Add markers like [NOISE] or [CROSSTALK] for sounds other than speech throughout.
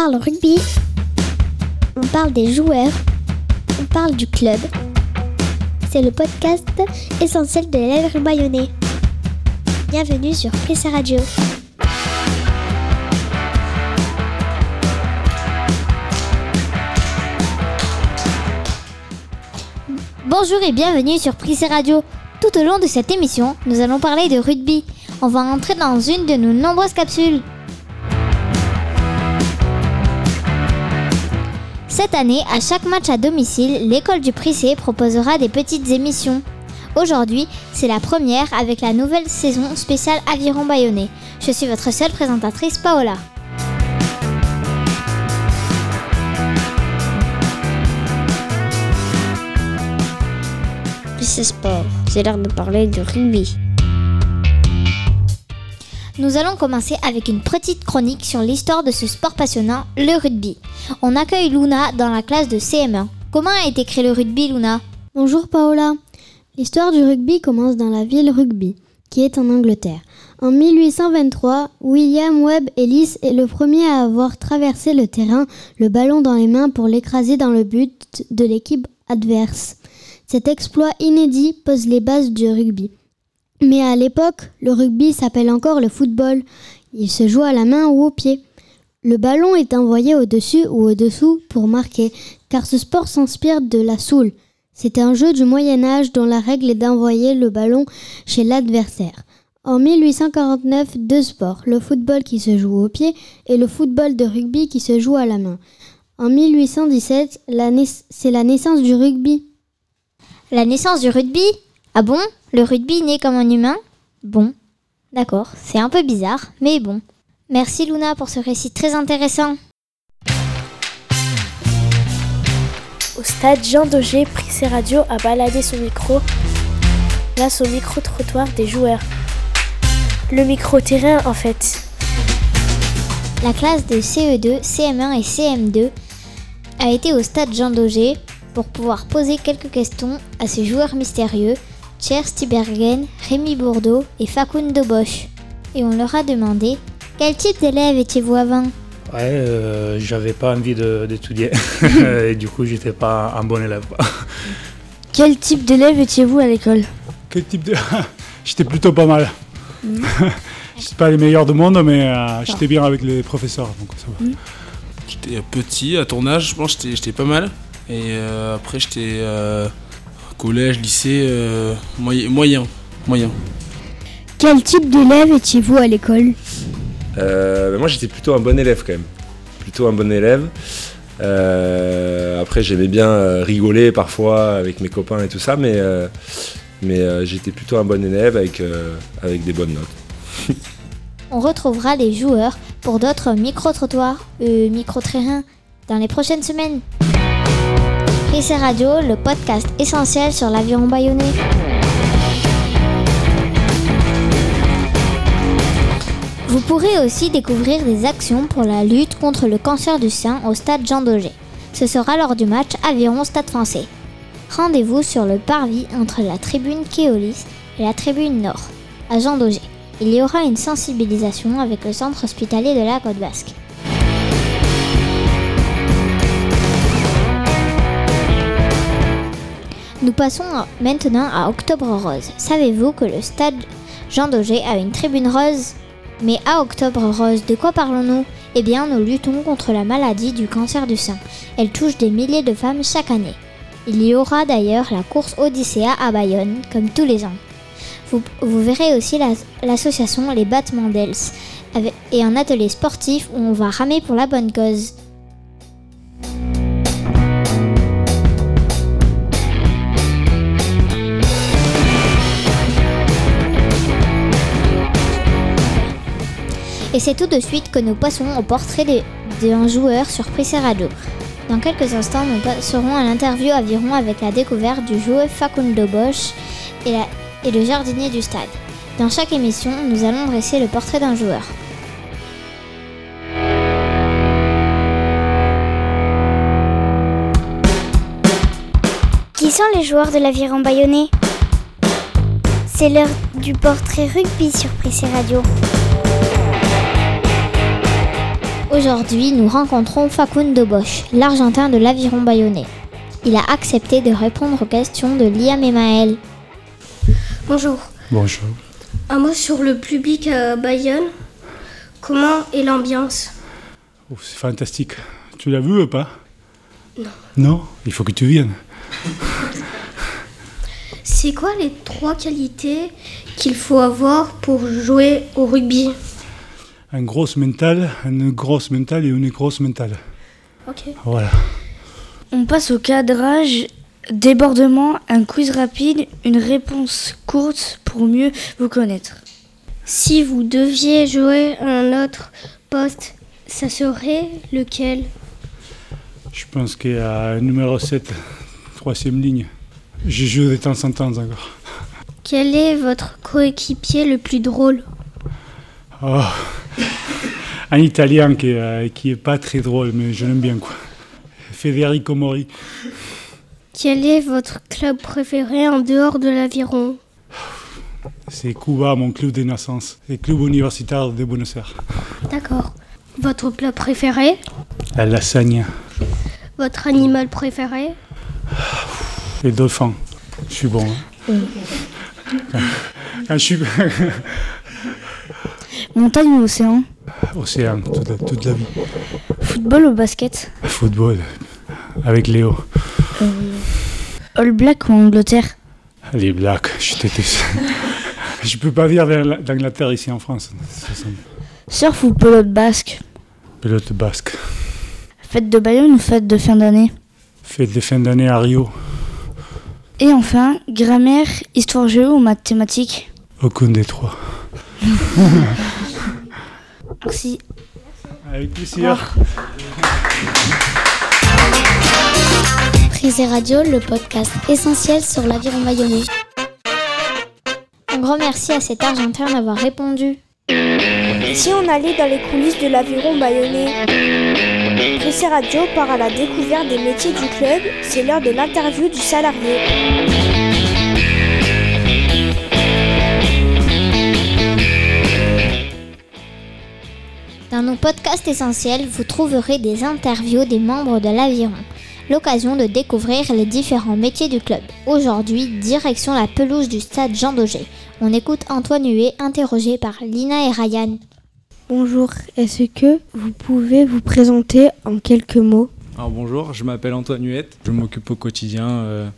parle rugby, on parle des joueurs, on parle du club. C'est le podcast essentiel de l'élève bayonnais. Bienvenue sur Prissa Radio. Bonjour et bienvenue sur Prissa Radio. Tout au long de cette émission, nous allons parler de rugby. On va entrer dans une de nos nombreuses capsules. Cette année, à chaque match à domicile, l'école du Prissé proposera des petites émissions. Aujourd'hui, c'est la première avec la nouvelle saison spéciale Aviron Bayonnais. Je suis votre seule présentatrice, Paola. Prissé Sport, de parler de rugby. Nous allons commencer avec une petite chronique sur l'histoire de ce sport passionnant, le rugby. On accueille Luna dans la classe de CM1. Comment a été créé le rugby, Luna Bonjour Paola. L'histoire du rugby commence dans la ville Rugby, qui est en Angleterre. En 1823, William Webb Ellis est le premier à avoir traversé le terrain, le ballon dans les mains pour l'écraser dans le but de l'équipe adverse. Cet exploit inédit pose les bases du rugby. Mais à l'époque, le rugby s'appelle encore le football. Il se joue à la main ou au pied. Le ballon est envoyé au-dessus ou au-dessous pour marquer, car ce sport s'inspire de la soule. C'est un jeu du Moyen Âge dont la règle est d'envoyer le ballon chez l'adversaire. En 1849, deux sports, le football qui se joue au pied et le football de rugby qui se joue à la main. En 1817, c'est la naissance du rugby. La naissance du rugby? Ah bon? Le rugby naît comme un humain Bon, d'accord, c'est un peu bizarre, mais bon. Merci Luna pour ce récit très intéressant. Au stade, Jean Daugé prit ses radios à balader son micro grâce au micro-trottoir des joueurs. Le micro-terrain en fait. La classe de CE2, CM1 et CM2 a été au stade Jean Daugé pour pouvoir poser quelques questions à ces joueurs mystérieux Cher Stibergen, Rémi Bourdeau et Facundo Bosch. Et on leur a demandé quel type d'élève étiez-vous avant? Ouais, euh, j'avais pas envie d'étudier. [LAUGHS] et du coup, j'étais pas un bon élève. quel type d'élève étiez-vous à l'école? Quel type de. [LAUGHS] j'étais plutôt pas mal. Je mm. [LAUGHS] j'étais pas les meilleurs du monde, mais euh, j'étais bien avec les professeurs. Donc ça va. Mm. J'étais petit, à ton âge, je pense que j'étais pas mal. Et euh, après, j'étais collège, lycée, euh, moyen, moyen, Quel type d'élève étiez-vous à l'école? Euh, ben Moi j'étais plutôt un bon élève quand même. Plutôt un bon élève. Euh, après j'aimais bien rigoler parfois avec mes copains et tout ça, mais, mais j'étais plutôt un bon élève avec, avec des bonnes notes. [LAUGHS] On retrouvera les joueurs pour d'autres micro-trottoirs, micro-terrains dans les prochaines semaines. Prissé Radio, le podcast essentiel sur l'aviron bayonnais. Vous pourrez aussi découvrir des actions pour la lutte contre le cancer du sein au stade Jean Daugé. Ce sera lors du match Aviron Stade français. Rendez-vous sur le parvis entre la tribune Kéolis et la tribune Nord, à Jean Daugé. Il y aura une sensibilisation avec le centre hospitalier de la Côte Basque. Nous passons maintenant à Octobre Rose. Savez-vous que le stade Jean Daugé a une tribune rose? Mais à Octobre Rose, de quoi parlons-nous? Eh bien, nous luttons contre la maladie du cancer du sein. Elle touche des milliers de femmes chaque année. Il y aura d'ailleurs la course Odyssea à Bayonne, comme tous les ans. Vous, verrez aussi l'association Les Battements d'Els et un atelier sportif où on va ramer pour la bonne cause. Et c'est tout de suite que nous passons au portrait d'un joueur sur Prissé Radio. Dans quelques instants, nous passerons à l'interview aviron avec la découverte du joueur Facundo Bosch et, et le jardinier du stade. Dans chaque émission, nous allons dresser le portrait d'un joueur. Qui sont les joueurs de l'aviron bayonnais? C'est l'heure du portrait rugby sur Prissé Radio. Aujourd'hui, nous rencontrons Facundo Bosch, l'Argentin de l'Aviron Bayonnais. Il a accepté de répondre aux questions de Liam et Maël. Bonjour. Bonjour. Un mot sur le public à Bayonne. Comment est l'ambiance? Oh, c'est fantastique. Tu l'as vu ou pas? Non. Non? Il faut que tu viennes. C'est quoi les trois qualités qu'il faut avoir pour jouer au rugby? Un gros mental, une grosse mentale et une grosse mentale. Ok. Voilà. On passe au cadrage, débordement, un quiz rapide, une réponse courte pour mieux vous connaître. Si vous deviez jouer un autre poste, ça serait lequel? Je pense qu'il y a un numéro 7, troisième ligne. Je joue de temps en temps encore. Quel est votre coéquipier le plus drôle? Oh. Un italien qui, euh, qui est pas très drôle, mais je l'aime bien quoi. Federico Mori. Quel est votre club préféré en dehors de l'aviron? C'est Cuba, mon club de naissance. Le club universitaire de Buenos Aires. D'accord. Votre plat préféré? La lasagne. Votre animal préféré? Les dauphins. Je suis bon. hein. Quand- [LAUGHS] quand je suis Montagne ou océan? Océan toute, toute la vie. Football ou basket Football avec Léo. All Black ou Angleterre Les Blacks, je déteste. je peux pas vivre d'Ang- d'Angleterre ici en France. Surf ou pelote basque Pilote basque. Fête de Bayonne ou fête de fin d'année Fête de fin d'année à Rio. Et enfin, grammaire, histoire géo ou mathématiques Aucun des trois. [LAUGHS] Merci. Avec plaisir. Prise et Radio, le podcast essentiel sur l'aviron bayonnais. Un grand merci à cet Argentin d'avoir répondu. Si on allait dans les coulisses de l'aviron bayonnais Pressé Radio part à la découverte des métiers du club, c'est l'heure de l'interview du salarié. Dans nos podcasts essentiels, vous trouverez des interviews des membres de l'Aviron. L'occasion de découvrir les différents métiers du club. Aujourd'hui, direction la pelouse du stade Jean Daugé. On écoute Antoine Huet interrogé par Lina et Ryan. Bonjour, est-ce que vous pouvez vous présenter en quelques mots? Alors bonjour, je m'appelle Antoine Huette. Je m'occupe au quotidien euh,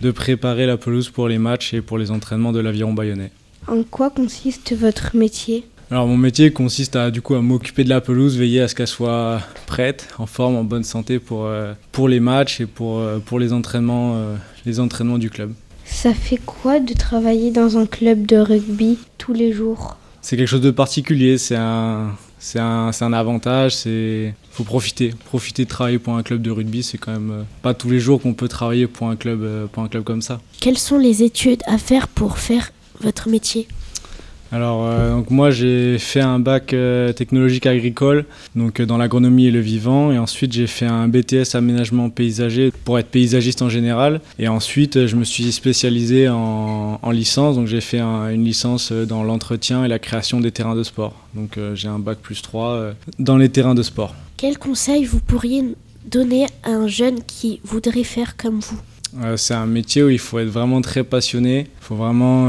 de préparer la pelouse pour les matchs et pour les entraînements de l'aviron bayonnais. En quoi consiste votre métier? Alors mon métier consiste à du coup à m'occuper de la pelouse, veiller à ce qu'elle soit prête, en forme, en bonne santé pour, euh, pour les matchs et pour, euh, pour les, entraînements, euh, les entraînements du club. Ça fait quoi de travailler dans un club de rugby tous les jours? C'est quelque chose de particulier, c'est un, c'est un, c'est un avantage, c'est faut profiter, profiter de travailler pour un club de rugby, c'est quand même euh, pas tous les jours qu'on peut travailler pour un club, euh, pour un club comme ça. Quelles sont les études à faire pour faire votre métier? Alors, euh, donc moi j'ai fait un bac euh, technologique agricole, donc euh, dans l'agronomie et le vivant, et ensuite j'ai fait un BTS aménagement paysager pour être paysagiste en général, et ensuite je me suis spécialisé en, en licence, donc j'ai fait un- une licence dans l'entretien et la création des terrains de sport. Donc j'ai un bac plus 3 euh, dans les terrains de sport. Quels conseils vous pourriez donner à un jeune qui voudrait faire comme vous? C'est un métier où il faut être vraiment très passionné, il faut vraiment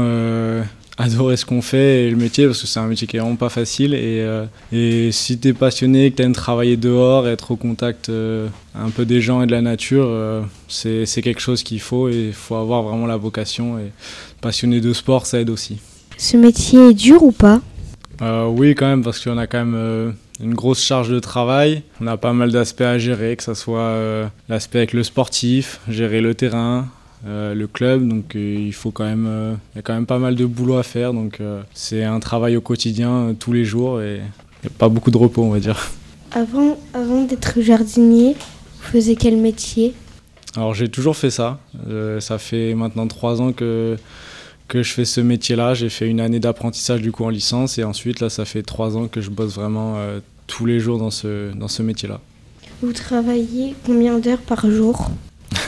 adorer ce qu'on fait et le métier parce que c'est un métier qui est vraiment pas facile et, euh, et si tu es passionné, que tu aimes travailler dehors, être au contact euh, un peu des gens et de la nature, euh, c'est c'est quelque chose qu'il faut et il faut avoir vraiment la vocation et passionné de sport ça aide aussi. Ce métier est dur ou pas? Euh, oui, quand même, parce qu'on a quand même une grosse charge de travail. On a pas mal d'aspects à gérer, que ce soit euh, l'aspect avec le sportif, gérer le terrain, euh, le club. Donc euh, il faut quand même, euh, il y a quand même pas mal de boulot à faire. Donc euh, c'est un travail au quotidien, tous les jours, et a pas beaucoup de repos, on va dire. Avant, avant d'être jardinier, vous faisiez quel métier? Alors j'ai toujours fait ça. Ça fait maintenant trois ans que que je fais ce métier-là. J'ai fait une année d'apprentissage du coup en licence et ensuite là ça fait trois ans que je bosse vraiment tous les jours dans ce dans ce métier-là. Vous travaillez combien d'heures par jour? [LAUGHS]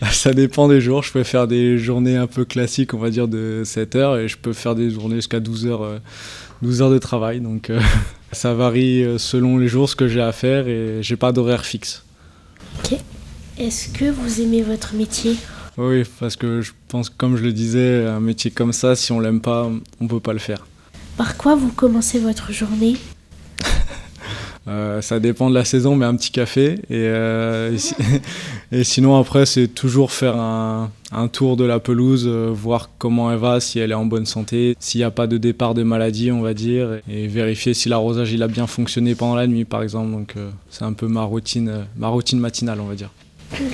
[LAUGHS] Ça dépend des jours. Je peux faire des journées un peu classiques, on va dire de 7 heures et je peux faire des journées jusqu'à 12 heures, euh, 12 heures de travail. Donc euh, [LAUGHS] Ça varie euh, selon les jours ce que j'ai à faire et j'ai pas d'horaire fixe. Ok. Est-ce que vous aimez votre métier? Oui, parce que je pense, comme je le disais, un métier comme ça, si on l'aime pas, on peut pas le faire. Par quoi vous commencez votre journée? Euh, ça dépend de la saison, mais un petit café. Et, euh, [LAUGHS] sinon, après, c'est toujours faire un, tour de la pelouse, euh, voir comment elle va, si elle est en bonne santé, s'il n'y a pas de départ de maladie, on va dire, et vérifier si l'arrosage il a bien fonctionné pendant la nuit, par exemple. Donc, c'est un peu ma routine, ma routine matinale, on va dire.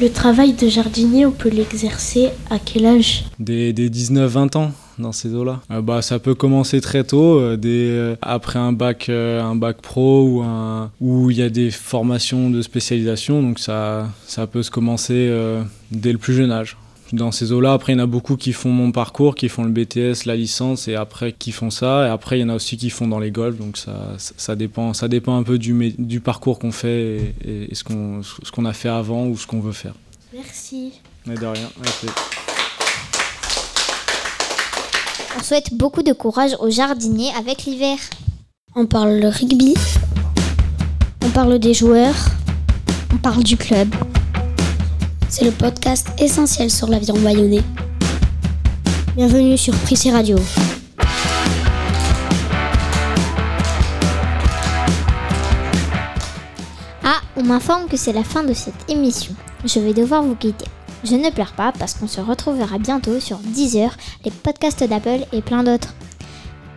Le travail de jardinier, on peut l'exercer à quel âge Des, des 19-20 ans dans ces eaux-là. Euh, bah, ça peut commencer très tôt, euh, euh, après un bac, un bac pro ou un, où il y a des formations de spécialisation, donc ça, ça peut se commencer dès le plus jeune âge. Dans ces eaux-là, après, il y en a beaucoup qui font mon parcours, qui font le BTS, la licence, et après qui font ça. Et après, il y en a aussi qui font dans les golfs, donc ça, ça, dépend, ça dépend un peu du, parcours qu'on fait et, ce qu'on ce qu'on a fait avant ou ce qu'on veut faire. Merci. Mais de rien. On souhaite beaucoup de courage aux jardiniers avec l'hiver. On parle le rugby. On parle des joueurs. On parle du club. C'est le podcast essentiel sur l'aviron bayonnais. Bienvenue sur Prissé Radio. Ah, on m'informe que c'est la fin de cette émission. Je vais devoir vous quitter. Je ne pleure pas parce qu'on se retrouvera bientôt sur Deezer, les podcasts d'Apple et plein d'autres.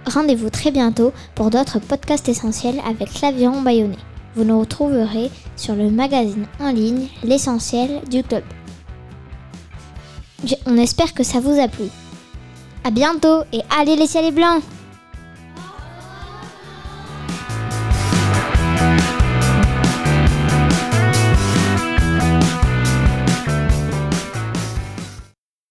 Rendez-vous très bientôt pour d'autres podcasts essentiels avec l'aviron bayonnais. Vous nous retrouverez sur le magazine en ligne L'essentiel du club. On espère que ça vous a plu. À bientôt et allez les ciels blancs